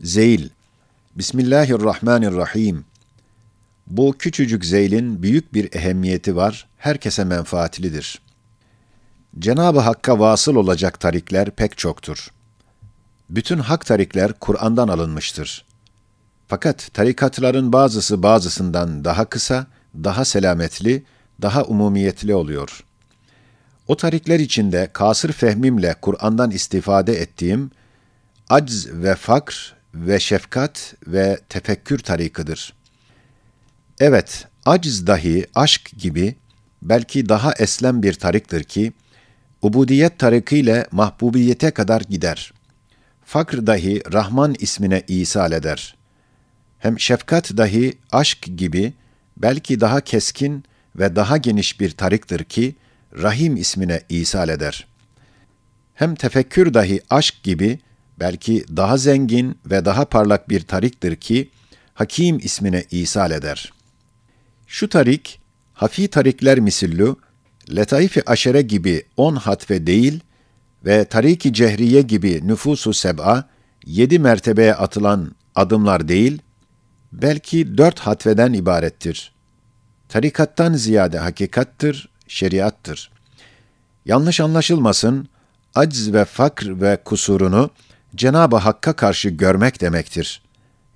Zeyl Bismillahirrahmanirrahim Bu küçücük zeylin büyük bir ehemmiyeti var, herkese menfaatlidir. Cenab-ı Hakk'a vasıl olacak tarikler pek çoktur. Bütün hak tarikler Kur'an'dan alınmıştır. Fakat tarikatların bazısı bazısından daha kısa, daha selametli, daha umumiyetli oluyor. O tarikler içinde kasır fehmimle Kur'an'dan istifade ettiğim acz ve fakr ve şefkat ve tefekkür tarikıdır. Evet, aciz dahi aşk gibi belki daha eslem bir tariktir ki, ubudiyet tarikiyle mahbubiyete kadar gider. Fakr dahi Rahman ismine isal eder. Hem şefkat dahi aşk gibi belki daha keskin ve daha geniş bir tariktir ki, Rahim ismine isal eder. Hem tefekkür dahi aşk gibi belki daha zengin ve daha parlak bir tariktir ki, Hakim ismine isal eder. Şu tarik, hafi tarikler misillü, letaif-i aşere gibi on hatve değil ve tarik-i cehriye gibi nüfusu seb'a, yedi mertebeye atılan adımlar değil, belki dört hatveden ibarettir. Tarikattan ziyade hakikattır, şeriattır. Yanlış anlaşılmasın, acz ve fakr ve kusurunu Cenab-ı Hakk'a karşı görmek demektir.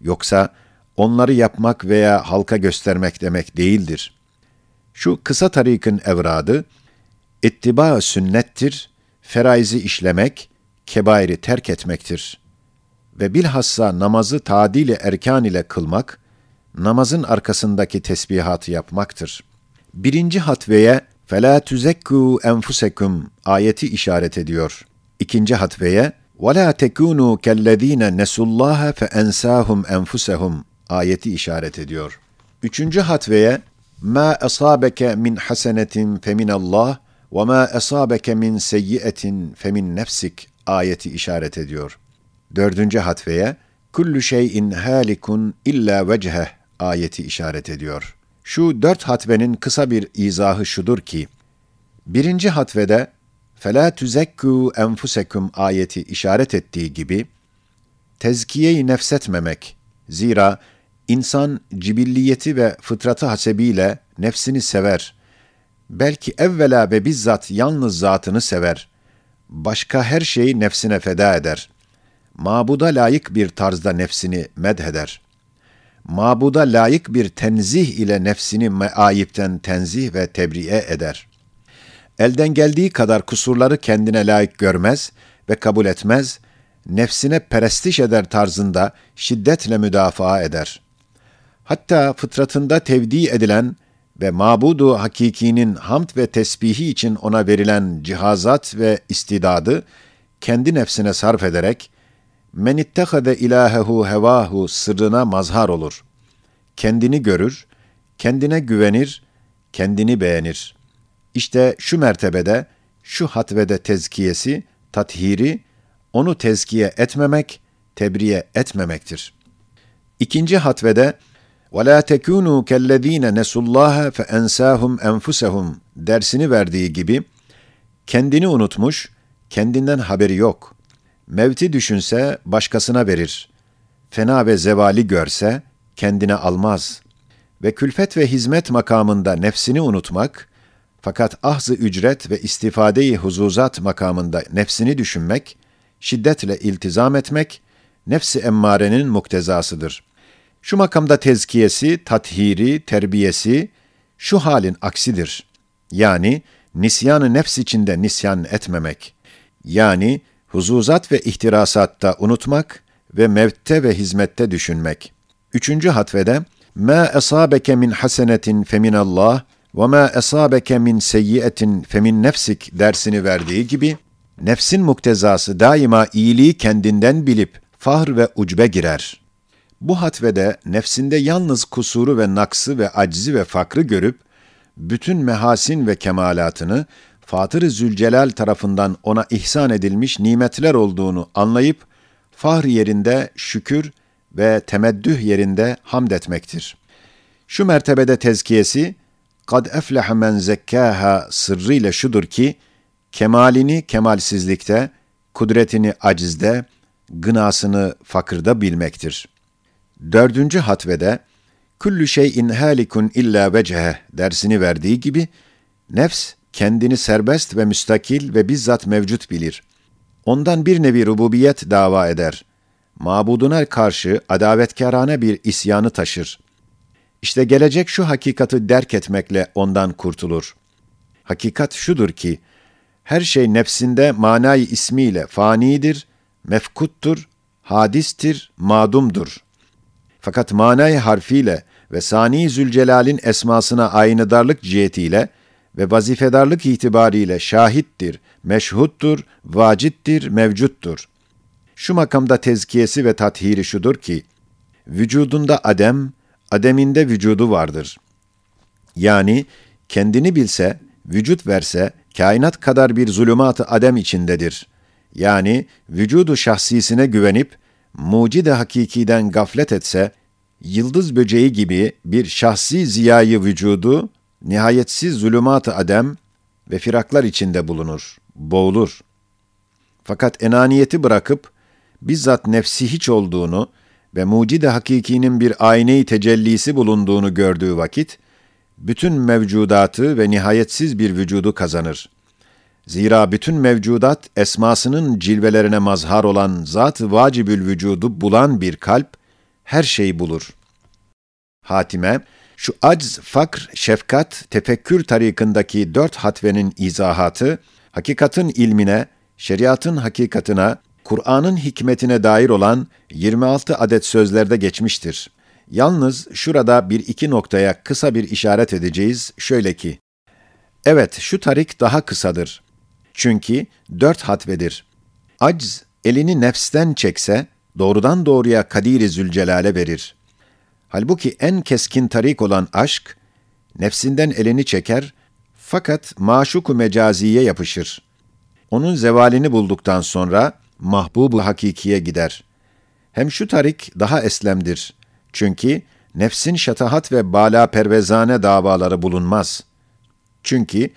Yoksa onları yapmak veya halka göstermek demek değildir. Şu kısa tarikin evradı, ittiba sünnettir, feraizi işlemek, kebairi terk etmektir. Ve bilhassa namazı tadili erkan ile kılmak, namazın arkasındaki tesbihatı yapmaktır. Birinci hatveye فَلَا تُزَكُّوا اَنْفُسَكُمْ ayeti işaret ediyor. İkinci hatveye وَلَا تَكُونُوا كَالَّذ۪ينَ نَسُوا اللّٰهَ فَاَنْسَاهُمْ اَنْفُسَهُمْ ayeti işaret ediyor. Üçüncü hatveye مَا أَصَابَكَ مِنْ حَسَنَةٍ فَمِنَ اللّٰهِ وَمَا أَصَابَكَ مِنْ سَيِّئَةٍ فَمِنْ نَفْسِكَ ayeti işaret ediyor. Dördüncü hatveye kullu şeyin halikun illa vecheh ayeti işaret ediyor. Şu dört hatvenin kısa bir izahı şudur ki, birinci hatvede فَلَا تُزَكُّوا enfusekum ayeti işaret ettiği gibi, tezkiye-i nefsetmemek, zira insan cibilliyeti ve fıtratı hasebiyle nefsini sever, belki evvela ve bizzat yalnız zatını sever, başka her şeyi nefsine feda eder, mabuda layık bir tarzda nefsini medheder.'' mabuda layık bir tenzih ile nefsini meayipten tenzih ve tebriye eder. Elden geldiği kadar kusurları kendine layık görmez ve kabul etmez, nefsine perestiş eder tarzında şiddetle müdafaa eder. Hatta fıtratında tevdi edilen ve mabudu hakikinin hamd ve tesbihi için ona verilen cihazat ve istidadı kendi nefsine sarf ederek Men ittehade ilahehu hevahu sırrına mazhar olur. Kendini görür, kendine güvenir, kendini beğenir. İşte şu mertebede, şu hatvede tezkiyesi, tathiri, onu tezkiye etmemek, tebriye etmemektir. İkinci hatvede, وَلَا تَكُونُوا كَالَّذ۪ينَ نَسُوا اللّٰهَ فَاَنْسَاهُمْ اَنْفُسَهُمْ dersini verdiği gibi, kendini unutmuş, kendinden haberi yok. Mevti düşünse başkasına verir. Fena ve zevali görse kendine almaz. Ve külfet ve hizmet makamında nefsini unutmak, fakat ahzı ücret ve istifadeyi huzuzat makamında nefsini düşünmek, şiddetle iltizam etmek, nefsi emmarenin muktezasıdır. Şu makamda tezkiyesi, tathiri, terbiyesi, şu halin aksidir. Yani, nisyanı nefs içinde nisyan etmemek. Yani, huzuzat ve ihtirasatta unutmak ve mevtte ve hizmette düşünmek. Üçüncü hatvede, مَا أَصَابَكَ مِنْ حَسَنَةٍ فَمِنَ اللّٰهِ وَمَا أَصَابَكَ مِنْ سَيِّئَةٍ فَمِنْ nefsik dersini verdiği gibi, nefsin muktezası daima iyiliği kendinden bilip fahr ve ucbe girer. Bu hatvede nefsinde yalnız kusuru ve naksı ve aczi ve fakrı görüp, bütün mehasin ve kemalatını Fatır-ı Zülcelal tarafından ona ihsan edilmiş nimetler olduğunu anlayıp, fahr yerinde şükür ve temeddüh yerinde hamd etmektir. Şu mertebede tezkiyesi, kad eflehe men zekkâha sırrıyla şudur ki, kemalini kemalsizlikte, kudretini acizde, gınasını fakırda bilmektir. Dördüncü hatvede, küllü şeyin halikun illa vecehe dersini verdiği gibi, nefs kendini serbest ve müstakil ve bizzat mevcut bilir. Ondan bir nevi rububiyet dava eder. Mabuduna karşı adavetkârane bir isyanı taşır. İşte gelecek şu hakikati derk etmekle ondan kurtulur. Hakikat şudur ki, her şey nefsinde manayı ismiyle fanidir, mefkuttur, hadistir, madumdur. Fakat manayı harfiyle ve Sani Zülcelal'in esmasına aynadarlık cihetiyle ve vazifedarlık itibariyle şahittir, meşhuttur, vacittir, mevcuttur. Şu makamda tezkiyesi ve tathiri şudur ki, vücudunda adem, ademinde vücudu vardır. Yani kendini bilse, vücut verse, kainat kadar bir zulümat-ı adem içindedir. Yani vücudu şahsisine güvenip, mucide hakikiden gaflet etse, yıldız böceği gibi bir şahsi ziyayı vücudu, nihayetsiz zulümat-ı adem ve firaklar içinde bulunur, boğulur. Fakat enaniyeti bırakıp, bizzat nefsi hiç olduğunu ve mucide hakikinin bir ayne-i tecellisi bulunduğunu gördüğü vakit, bütün mevcudatı ve nihayetsiz bir vücudu kazanır. Zira bütün mevcudat esmasının cilvelerine mazhar olan zat-ı vacibül vücudu bulan bir kalp her şeyi bulur. Hatime, şu acz, fakr, şefkat, tefekkür tarikındaki dört hatvenin izahatı, hakikatin ilmine, şeriatın hakikatına, Kur'an'ın hikmetine dair olan 26 adet sözlerde geçmiştir. Yalnız şurada bir iki noktaya kısa bir işaret edeceğiz, şöyle ki, Evet, şu tarik daha kısadır. Çünkü dört hatvedir. Acz, elini nefsten çekse, doğrudan doğruya Kadir-i Zülcelal'e verir. Halbuki en keskin tarik olan aşk, nefsinden elini çeker, fakat maşuku mecaziye yapışır. Onun zevalini bulduktan sonra, mahbubu hakikiye gider. Hem şu tarik daha eslemdir. Çünkü nefsin şatahat ve bala pervezane davaları bulunmaz. Çünkü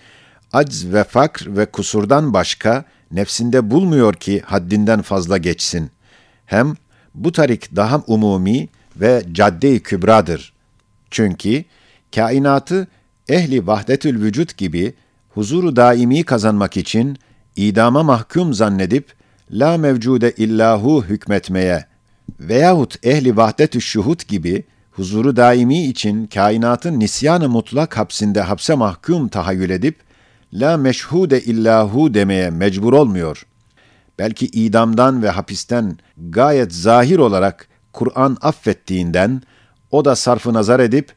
acz ve fakr ve kusurdan başka nefsinde bulmuyor ki haddinden fazla geçsin. Hem bu tarik daha umumi ve cadde-i kübradır. Çünkü kainatı ehli vahdetül vücut gibi huzuru daimi kazanmak için idama mahkum zannedip la mevcude illahu hükmetmeye veyahut ehli vahdetü şuhut gibi huzuru daimi için kainatın nisyanı mutlak hapsinde hapse mahkum tahayyül edip la meşhude illahu demeye mecbur olmuyor. Belki idamdan ve hapisten gayet zahir olarak Kur'an affettiğinden o da sarfı nazar edip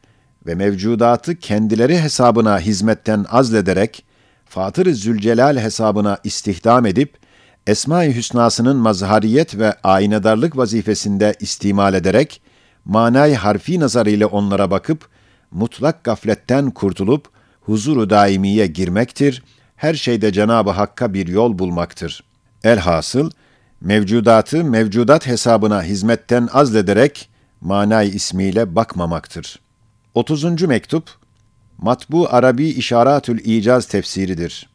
ve mevcudatı kendileri hesabına hizmetten azlederek Fatır-ı Zülcelal hesabına istihdam edip Esma-i Hüsna'sının mazhariyet ve aynadarlık vazifesinde istimal ederek, manay harfi nazarıyla onlara bakıp, mutlak gafletten kurtulup, huzuru daimiye girmektir, her şeyde Cenab-ı Hakk'a bir yol bulmaktır. Elhasıl, mevcudatı mevcudat hesabına hizmetten azlederek, manay ismiyle bakmamaktır. 30. mektup, Matbu Arabi İşaratül İcaz tefsiridir.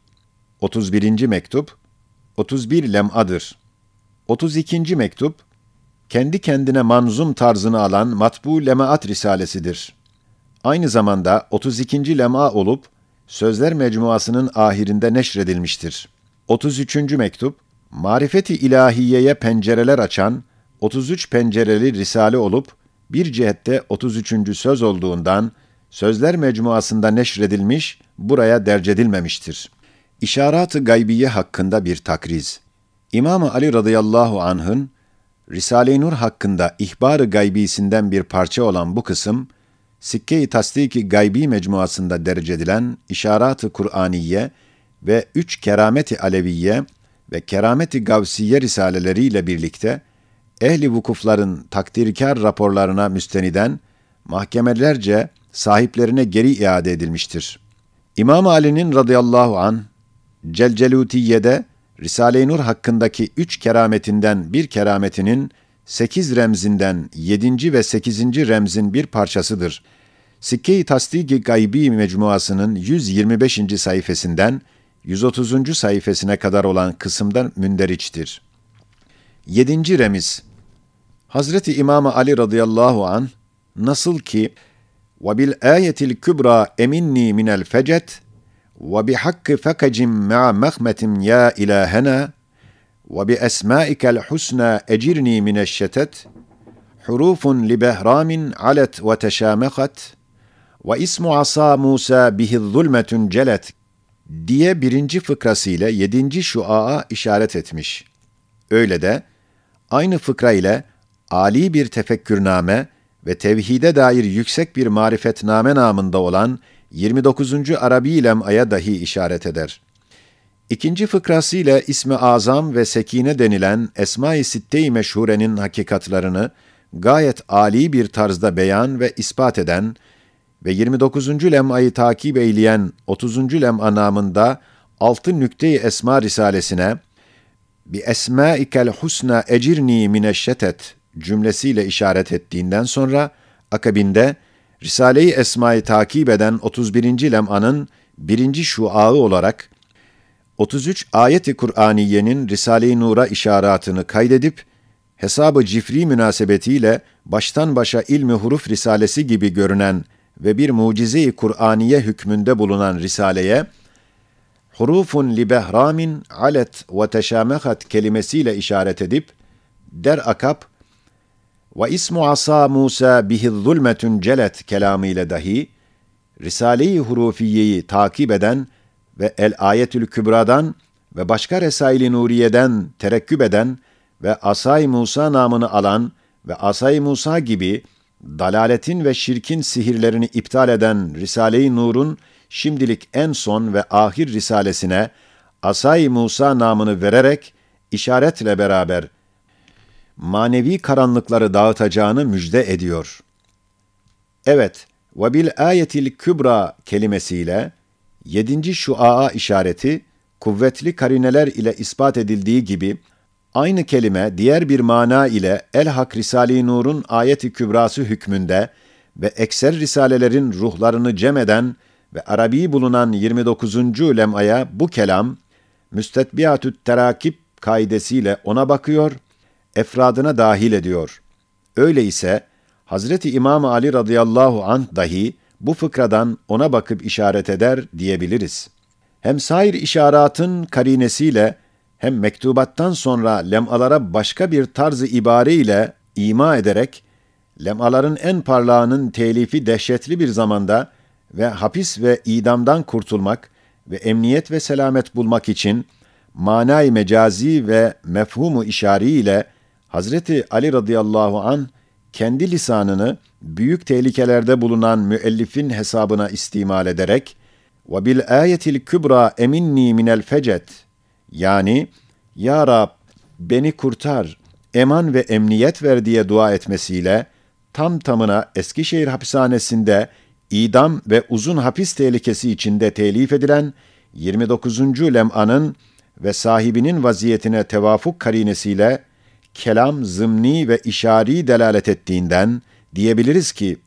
31. mektup, 31 lem'adır. 32. mektup, kendi kendine manzum tarzını alan matbu lemaat risalesidir. Aynı zamanda 32. lem'a olup, Sözler Mecmuası'nın ahirinde neşredilmiştir. 33. mektup, marifeti ilahiyeye pencereler açan 33 pencereli risale olup, bir cihette 33. söz olduğundan, Sözler Mecmuası'nda neşredilmiş, buraya dercedilmemiştir.'' İşarat-ı gaybiye hakkında bir takriz. İmam Ali radıyallahu anh'ın Risale-i Nur hakkında ihbar-ı gaybisinden bir parça olan bu kısım, Sikke-i Tasdik-i Gaybi mecmuasında derc edilen İşarat-ı Kur'aniye ve Üç Kerameti Aleviye ve Kerameti Gavsiye risaleleriyle birlikte ehli vukufların takdirkar raporlarına müsteniden mahkemelerce sahiplerine geri iade edilmiştir. İmam Ali'nin radıyallahu an Celcelutiye'de Risale-i Nur hakkındaki üç kerametinden bir kerametinin sekiz remzinden yedinci ve sekizinci remzin bir parçasıdır. Sikke-i Tasdik-i Gaybi mecmuasının 125. sayfasından 130. sayfasına kadar olan kısımda münderiçtir. Yedinci remiz. Hazreti İmam Ali radıyallahu an nasıl ki ve bil ayetil kübra eminni minel fecet ve bi hakkı fekacim ma'a mehmetim ya ilahena ve bi esmaikel husna ecirni mineşşetet hurufun li behramin alet ve teşamekat ve ismu asa Musa bihi zulmetun celet diye birinci fıkrasıyla yedinci şuaa işaret etmiş. Öyle de aynı fıkra ile Ali bir tefekkürname ve tevhide dair yüksek bir marifetname namında olan 29. Arabi lem'aya dahi işaret eder. İkinci fıkrası ile ismi azam ve sekine denilen Esma-i Sitte-i Meşhure'nin hakikatlarını gayet âli bir tarzda beyan ve ispat eden ve 29. lem'ayı takip eyleyen 30. lem'a namında altı nükte-i Esma Risalesine bi esmaikel husna ecirni mineşşetet cümlesiyle işaret ettiğinden sonra akabinde Risale-i Esma'yı takip eden 31. lem'anın birinci şuağı olarak 33 ayeti Kur'aniyenin Risale-i Nur'a işaretini kaydedip hesabı cifri münasebetiyle baştan başa ilmi huruf risalesi gibi görünen ve bir mucize-i Kur'aniye hükmünde bulunan risaleye hurufun li behramin alet ve teşamehat kelimesiyle işaret edip der akap ve ismu asa Musa bihi zulmetun celet kelamıyla dahi Risale-i Hurufiye'yi takip eden ve El Ayetül Kübra'dan ve başka Resail-i Nuriye'den terekküp eden ve Asay Musa namını alan ve Asay Musa gibi dalaletin ve şirkin sihirlerini iptal eden Risale-i Nur'un şimdilik en son ve ahir risalesine Asay Musa namını vererek işaretle beraber manevi karanlıkları dağıtacağını müjde ediyor. Evet, ve bil ayetil kübra kelimesiyle yedinci şuaa işareti kuvvetli karineler ile ispat edildiği gibi aynı kelime diğer bir mana ile El Hak Risale-i Nur'un ayeti kübrası hükmünde ve ekser risalelerin ruhlarını cem eden ve Arabi bulunan 29. lem'aya bu kelam müstetbiatü't terakip kaidesiyle ona bakıyor, efradına dahil ediyor. Öyle ise Hazreti İmam Ali radıyallahu anh dahi bu fıkradan ona bakıp işaret eder diyebiliriz. Hem sair işaratın karinesiyle hem mektubattan sonra lemalara başka bir tarzı ibare ile ima ederek lemaların en parlağının telifi dehşetli bir zamanda ve hapis ve idamdan kurtulmak ve emniyet ve selamet bulmak için manay mecazi ve mefhumu işari ile Hazreti Ali radıyallahu an kendi lisanını büyük tehlikelerde bulunan müellifin hesabına istimal ederek ve bil ayetil kübra eminni minel fecet yani Ya Rab beni kurtar, eman ve emniyet ver diye dua etmesiyle tam tamına Eskişehir hapishanesinde idam ve uzun hapis tehlikesi içinde telif edilen 29. lem'anın ve sahibinin vaziyetine tevafuk karinesiyle kelam zımni ve işari delalet ettiğinden diyebiliriz ki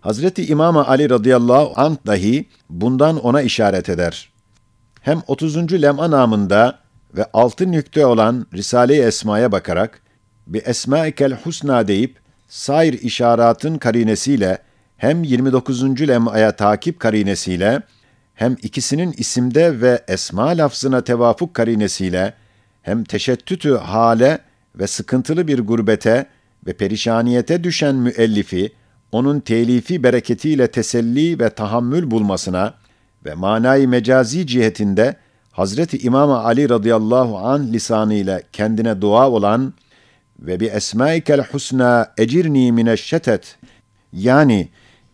Hazreti İmam Ali radıyallahu anh dahi bundan ona işaret eder. Hem 30. lem'a namında ve altı nükte olan Risale-i Esma'ya bakarak bir Esmaikel Husna deyip sair işaratın karinesiyle hem 29. lem'aya takip karinesiyle hem ikisinin isimde ve esma lafzına tevafuk karinesiyle hem teşettütü hale ve sıkıntılı bir gurbete ve perişaniyete düşen müellifi, onun telifi bereketiyle teselli ve tahammül bulmasına ve manayı mecazi cihetinde Hazreti İmam Ali radıyallahu an lisanıyla kendine dua olan ve bi esmaikel husna ecirni mineşşetet yani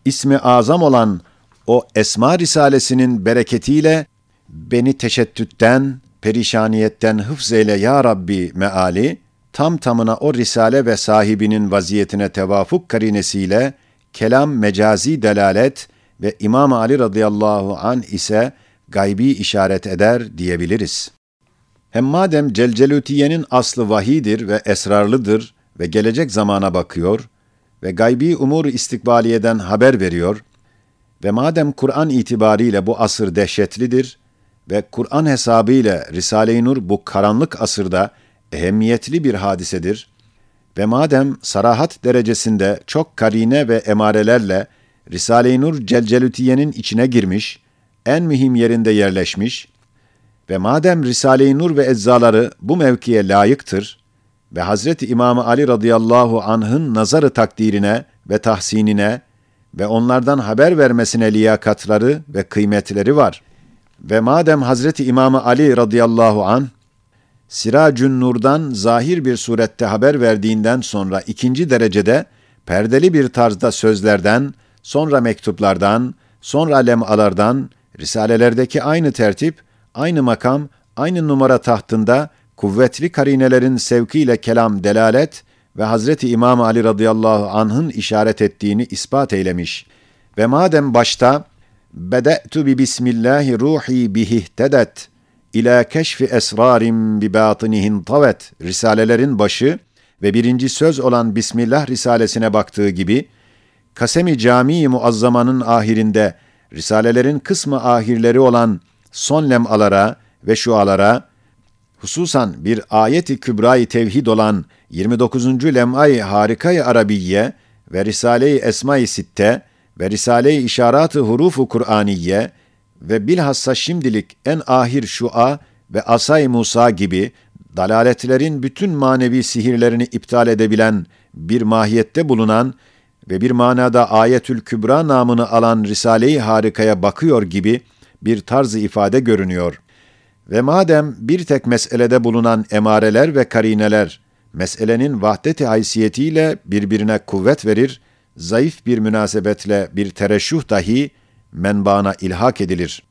ismi azam olan o Esma Risalesinin bereketiyle beni teşettütten, perişaniyetten hıfz eyle ya Rabbi meali, tam tamına o risale ve sahibinin vaziyetine tevafuk karinesiyle kelam mecazi delalet ve İmam Ali radıyallahu an ise gaybi işaret eder diyebiliriz. Hem madem Celcelutiye'nin aslı vahidir ve esrarlıdır ve gelecek zamana bakıyor ve gaybi umur istikbaliyeden haber veriyor ve madem Kur'an itibariyle bu asır dehşetlidir ve Kur'an hesabıyla Risale-i Nur bu karanlık asırda ehemmiyetli bir hadisedir ve madem sarahat derecesinde çok karine ve emarelerle Risale-i Nur Celcelütiye'nin içine girmiş, en mühim yerinde yerleşmiş ve madem Risale-i Nur ve eczaları bu mevkiye layıktır ve Hazreti İmam Ali radıyallahu anh'ın nazarı takdirine ve tahsinine ve onlardan haber vermesine liyakatları ve kıymetleri var. Ve madem Hazreti İmam Ali radıyallahu an Siracün Nur'dan zahir bir surette haber verdiğinden sonra ikinci derecede perdeli bir tarzda sözlerden, sonra mektuplardan, sonra lemalardan, risalelerdeki aynı tertip, aynı makam, aynı numara tahtında kuvvetli karinelerin sevkiyle kelam delalet ve Hazreti İmam Ali radıyallahu anh'ın işaret ettiğini ispat eylemiş. Ve madem başta bede'tu bi bismillahi ruhi bihihdedet ila keşfi esrarim bi batinihin tavet risalelerin başı ve birinci söz olan Bismillah risalesine baktığı gibi Kasemi Camii Muazzama'nın ahirinde risalelerin kısmı ahirleri olan son lemalara ve şualara hususan bir ayeti kübra-i tevhid olan 29. lem'ay harikay Arabiye ve Risale-i Esma-i Sitte ve Risale-i İşarat-ı Hurufu Kur'aniye ve bilhassa şimdilik en ahir şua ve Asay Musa gibi dalaletlerin bütün manevi sihirlerini iptal edebilen bir mahiyette bulunan ve bir manada Ayetül Kübra namını alan Risale-i Harika'ya bakıyor gibi bir tarzı ifade görünüyor. Ve madem bir tek meselede bulunan emareler ve karineler, meselenin vahdeti haysiyetiyle birbirine kuvvet verir, zayıf bir münasebetle bir tereşuh dahi menbaana ilhak edilir.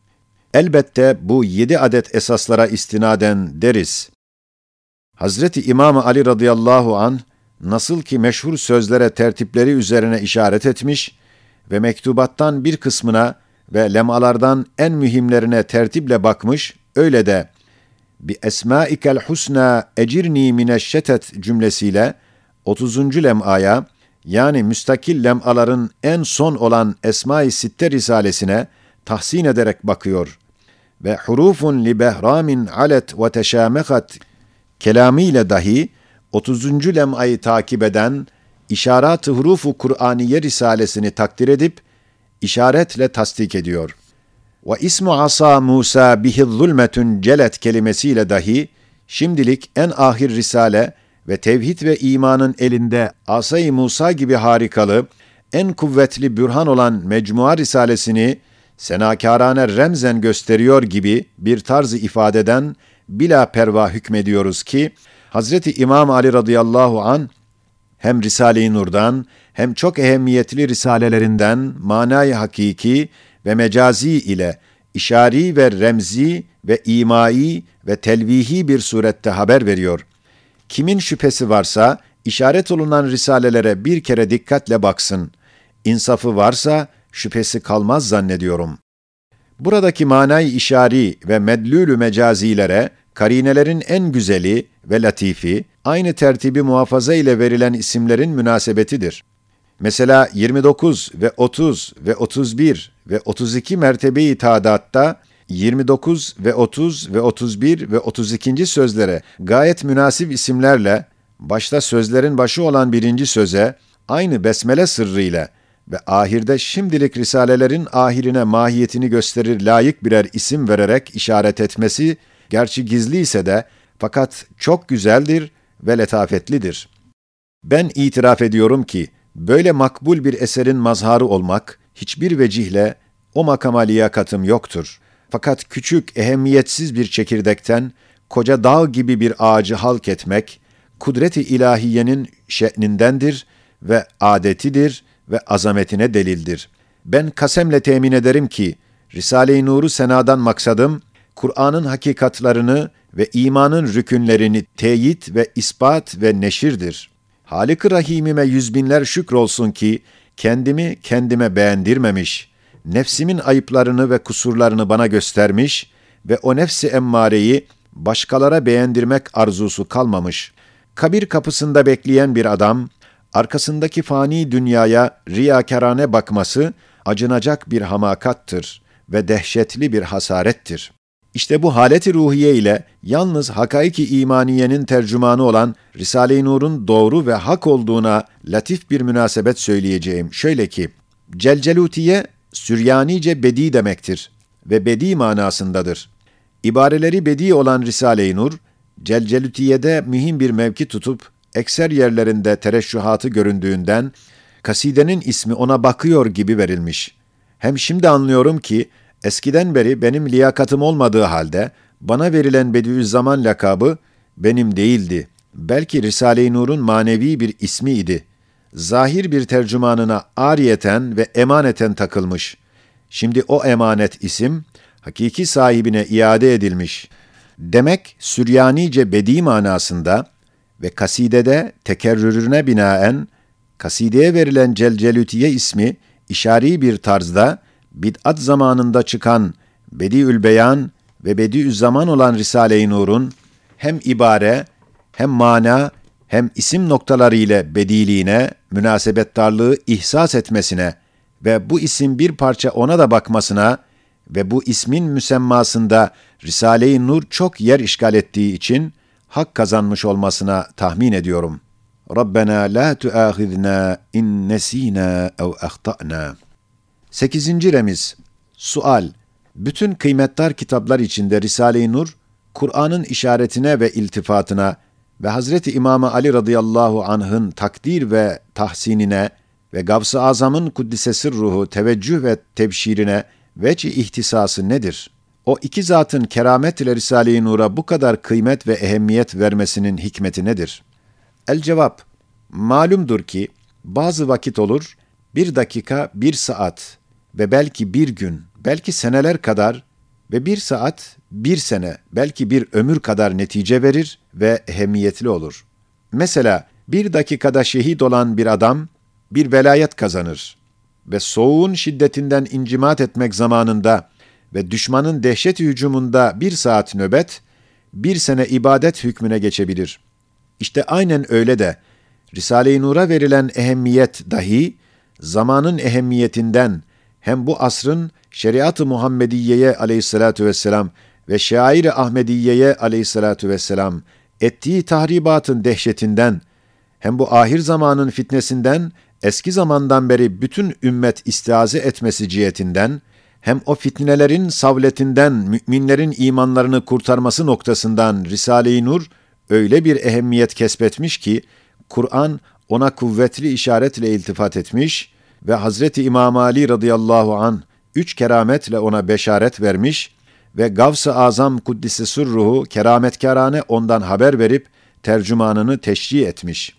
Elbette bu yedi adet esaslara istinaden deriz. Hazreti İmam Ali radıyallahu an nasıl ki meşhur sözlere tertipleri üzerine işaret etmiş ve mektubattan bir kısmına ve lemalardan en mühimlerine tertiple bakmış, öyle de bi esmaikel husna ecirni mineşşetet cümlesiyle 30. lem'aya yani müstakil lem'aların en son olan Esma-i Sitte risalesine tahsin ederek bakıyor ve hurufun li behramin alet ve teşamehat kelamiyle dahi 30. lem'ayı takip eden İşarat-ı Hurufu Kur'aniye risalesini takdir edip işaretle tasdik ediyor. Ve ismu asa Musa bihi zulmetun celet kelimesiyle dahi şimdilik en ahir risale ve tevhid ve imanın elinde Asay Musa gibi harikalı, en kuvvetli bürhan olan Mecmua Risalesini senakârane remzen gösteriyor gibi bir tarzı ifadeden bila perva hükmediyoruz ki, Hazreti İmam Ali radıyallahu an hem Risale-i Nur'dan hem çok ehemmiyetli risalelerinden manayı hakiki ve mecazi ile işari ve remzi ve imai ve telvihi bir surette haber veriyor. Kimin şüphesi varsa işaret olunan risalelere bir kere dikkatle baksın. İnsafı varsa şüphesi kalmaz zannediyorum. Buradaki manay işari ve medlülü mecazilere karinelerin en güzeli ve latifi aynı tertibi muhafaza ile verilen isimlerin münasebetidir. Mesela 29 ve 30 ve 31 ve 32 mertebeyi tadatta 29 ve 30 ve 31 ve 32. sözlere gayet münasip isimlerle başta sözlerin başı olan birinci söze aynı besmele sırrıyla ve ahirde şimdilik risalelerin ahirine mahiyetini gösterir layık birer isim vererek işaret etmesi gerçi gizli ise de fakat çok güzeldir ve letafetlidir. Ben itiraf ediyorum ki böyle makbul bir eserin mazharı olmak hiçbir vecihle o makama liyakatım yoktur. Fakat küçük, ehemmiyetsiz bir çekirdekten koca dağ gibi bir ağacı halk etmek, kudreti ilahiyenin şe'nindendir ve adetidir ve azametine delildir. Ben kasemle temin ederim ki, Risale-i Nur'u senadan maksadım, Kur'an'ın hakikatlarını ve imanın rükünlerini teyit ve ispat ve neşirdir. Halik-i Rahimime yüz binler şükür olsun ki, kendimi kendime beğendirmemiş, nefsimin ayıplarını ve kusurlarını bana göstermiş ve o nefsi emmareyi başkalara beğendirmek arzusu kalmamış. Kabir kapısında bekleyen bir adam, arkasındaki fani dünyaya riyakarane bakması acınacak bir hamakattır ve dehşetli bir hasarettir. İşte bu haleti ruhiye ile yalnız hakaiki imaniyenin tercümanı olan Risale-i Nur'un doğru ve hak olduğuna latif bir münasebet söyleyeceğim. Şöyle ki, Celcelutiye Süryanice bedi demektir ve bedi manasındadır. İbareleri bedi olan Risale-i Nur, Celcelutiye'de mühim bir mevki tutup, ekser yerlerinde tereşşuhatı göründüğünden, kasidenin ismi ona bakıyor gibi verilmiş. Hem şimdi anlıyorum ki, eskiden beri benim liyakatım olmadığı halde, bana verilen Bediüzzaman lakabı benim değildi. Belki Risale-i Nur'un manevi bir ismi idi. Zahir bir tercümanına ariyeten ve emaneten takılmış. Şimdi o emanet isim, hakiki sahibine iade edilmiş. Demek Süryanice bedi manasında ve kasidede tekerrürüne binaen kasideye verilen Celcelütiye ismi işari bir tarzda bid'at zamanında çıkan Bediül Beyan ve Bediüz Zaman olan Risale-i Nur'un hem ibare hem mana hem isim noktaları ile bediliğine, münasebettarlığı ihsas etmesine ve bu isim bir parça ona da bakmasına ve bu ismin müsemmasında Risale-i Nur çok yer işgal ettiği için hak kazanmış olmasına tahmin ediyorum. Rabbena la tuâhidna in nesînâ ev ahta'na. Sekizinci remiz. Sual. Bütün kıymetdar kitaplar içinde Risale-i Nur, Kur'an'ın işaretine ve iltifatına ve Hazreti İmam Ali radıyallahu anh'ın takdir ve tahsinine ve Gavs-ı Azam'ın kuddisesi ruhu teveccüh ve tebşirine veci ihtisası nedir? O iki zatın keramet ile Risale-i Nur'a bu kadar kıymet ve ehemmiyet vermesinin hikmeti nedir? El cevap, malumdur ki bazı vakit olur, bir dakika, bir saat ve belki bir gün, belki seneler kadar ve bir saat, bir sene, belki bir ömür kadar netice verir ve ehemmiyetli olur. Mesela bir dakikada şehit olan bir adam bir velayet kazanır ve soğuğun şiddetinden incimat etmek zamanında ve düşmanın dehşet hücumunda bir saat nöbet, bir sene ibadet hükmüne geçebilir. İşte aynen öyle de Risale-i Nur'a verilen ehemmiyet dahi zamanın ehemmiyetinden hem bu asrın şeriat-ı Muhammediye'ye aleyhissalatu vesselam ve şair-i Ahmediye'ye aleyhissalatu vesselam ettiği tahribatın dehşetinden hem bu ahir zamanın fitnesinden eski zamandan beri bütün ümmet istiaze etmesi cihetinden hem o fitnelerin savletinden müminlerin imanlarını kurtarması noktasından Risale-i Nur öyle bir ehemmiyet kesbetmiş ki Kur'an ona kuvvetli işaretle iltifat etmiş ve Hazreti İmam Ali radıyallahu an üç kerametle ona beşaret vermiş ve Gavs-ı Azam Kuddise Sürruhu kerametkarane ondan haber verip tercümanını teşri etmiş.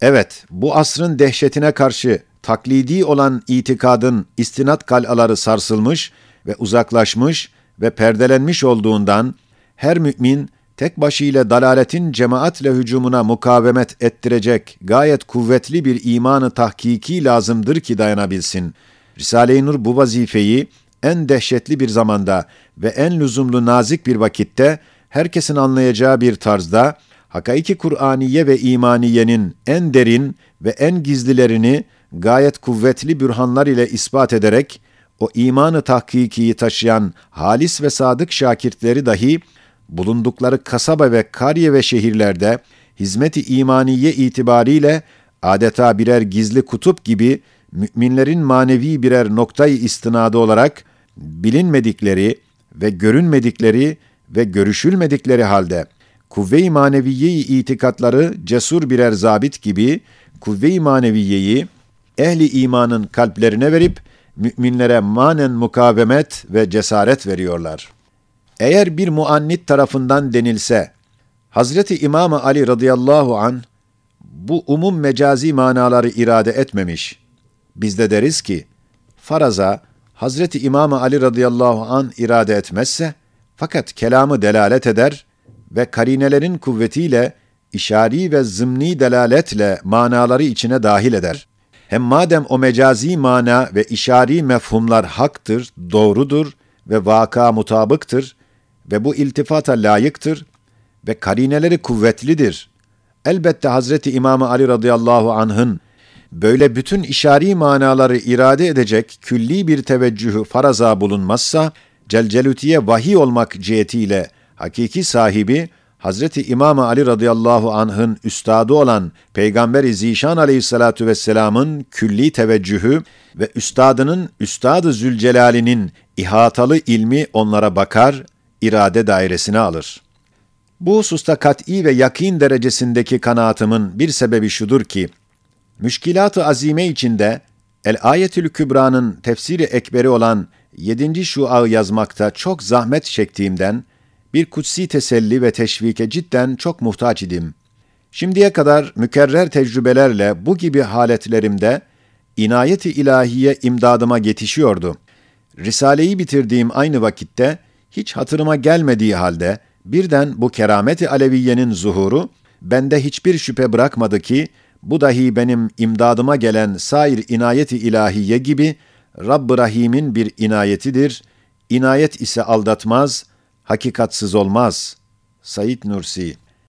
Evet, bu asrın dehşetine karşı taklidi olan itikadın istinat kalaları sarsılmış ve uzaklaşmış ve perdelenmiş olduğundan her mümin tek başıyla dalaletin cemaatle hücumuna mukavemet ettirecek gayet kuvvetli bir imanı tahkiki lazımdır ki dayanabilsin. Risale-i Nur bu vazifeyi en dehşetli bir zamanda ve en lüzumlu nazik bir vakitte herkesin anlayacağı bir tarzda hakaiki Kur'aniye ve imaniyenin en derin ve en gizlilerini gayet kuvvetli bürhanlar ile ispat ederek o imanı tahkikiyi taşıyan halis ve sadık şakirtleri dahi bulundukları kasaba ve kariye ve şehirlerde hizmet-i imaniye itibariyle adeta birer gizli kutup gibi müminlerin manevi birer noktayı istinadı olarak bilinmedikleri ve görünmedikleri ve görüşülmedikleri halde kuvve-i maneviyeyi itikatları cesur birer zabit gibi kuvve-i maneviyeyi ehli imanın kalplerine verip müminlere manen mukavemet ve cesaret veriyorlar. Eğer bir muannit tarafından denilse, Hazreti İmam Ali radıyallahu an bu umum mecazi manaları irade etmemiş. Biz de deriz ki, faraza Hazreti İmam Ali radıyallahu an irade etmezse, fakat kelamı delalet eder ve karinelerin kuvvetiyle işari ve zımni delaletle manaları içine dahil eder. Hem madem o mecazi mana ve işari mefhumlar haktır, doğrudur ve vaka mutabıktır ve bu iltifata layıktır ve karineleri kuvvetlidir. Elbette Hazreti İmam Ali radıyallahu anh'ın böyle bütün işari manaları irade edecek külli bir teveccühü faraza bulunmazsa, celcelutiye vahiy olmak cihetiyle hakiki sahibi Hazreti İmam Ali radıyallahu anh'ın üstadı olan Peygamber-i Zişan aleyhissalatu vesselamın külli teveccühü ve üstadının Üstad-ı Zülcelal'inin ihatalı ilmi onlara bakar, irade dairesine alır. Bu hususta kat'i ve yakin derecesindeki kanaatımın bir sebebi şudur ki, müşkilat-ı azime içinde El-Ayetül Kübra'nın tefsiri ekberi olan 7. şuağı yazmakta çok zahmet çektiğimden, bir kutsi teselli ve teşvike cidden çok muhtaç idim. Şimdiye kadar mükerrer tecrübelerle bu gibi haletlerimde inayeti ilahiye imdadıma yetişiyordu. Risaleyi bitirdiğim aynı vakitte hiç hatırıma gelmediği halde birden bu kerameti aleviyenin zuhuru bende hiçbir şüphe bırakmadı ki bu dahi benim imdadıma gelen sair inayeti ilahiye gibi Rabb-ı Rahim'in bir inayetidir. İnayet ise aldatmaz, hakikatsız olmaz. Said Nursi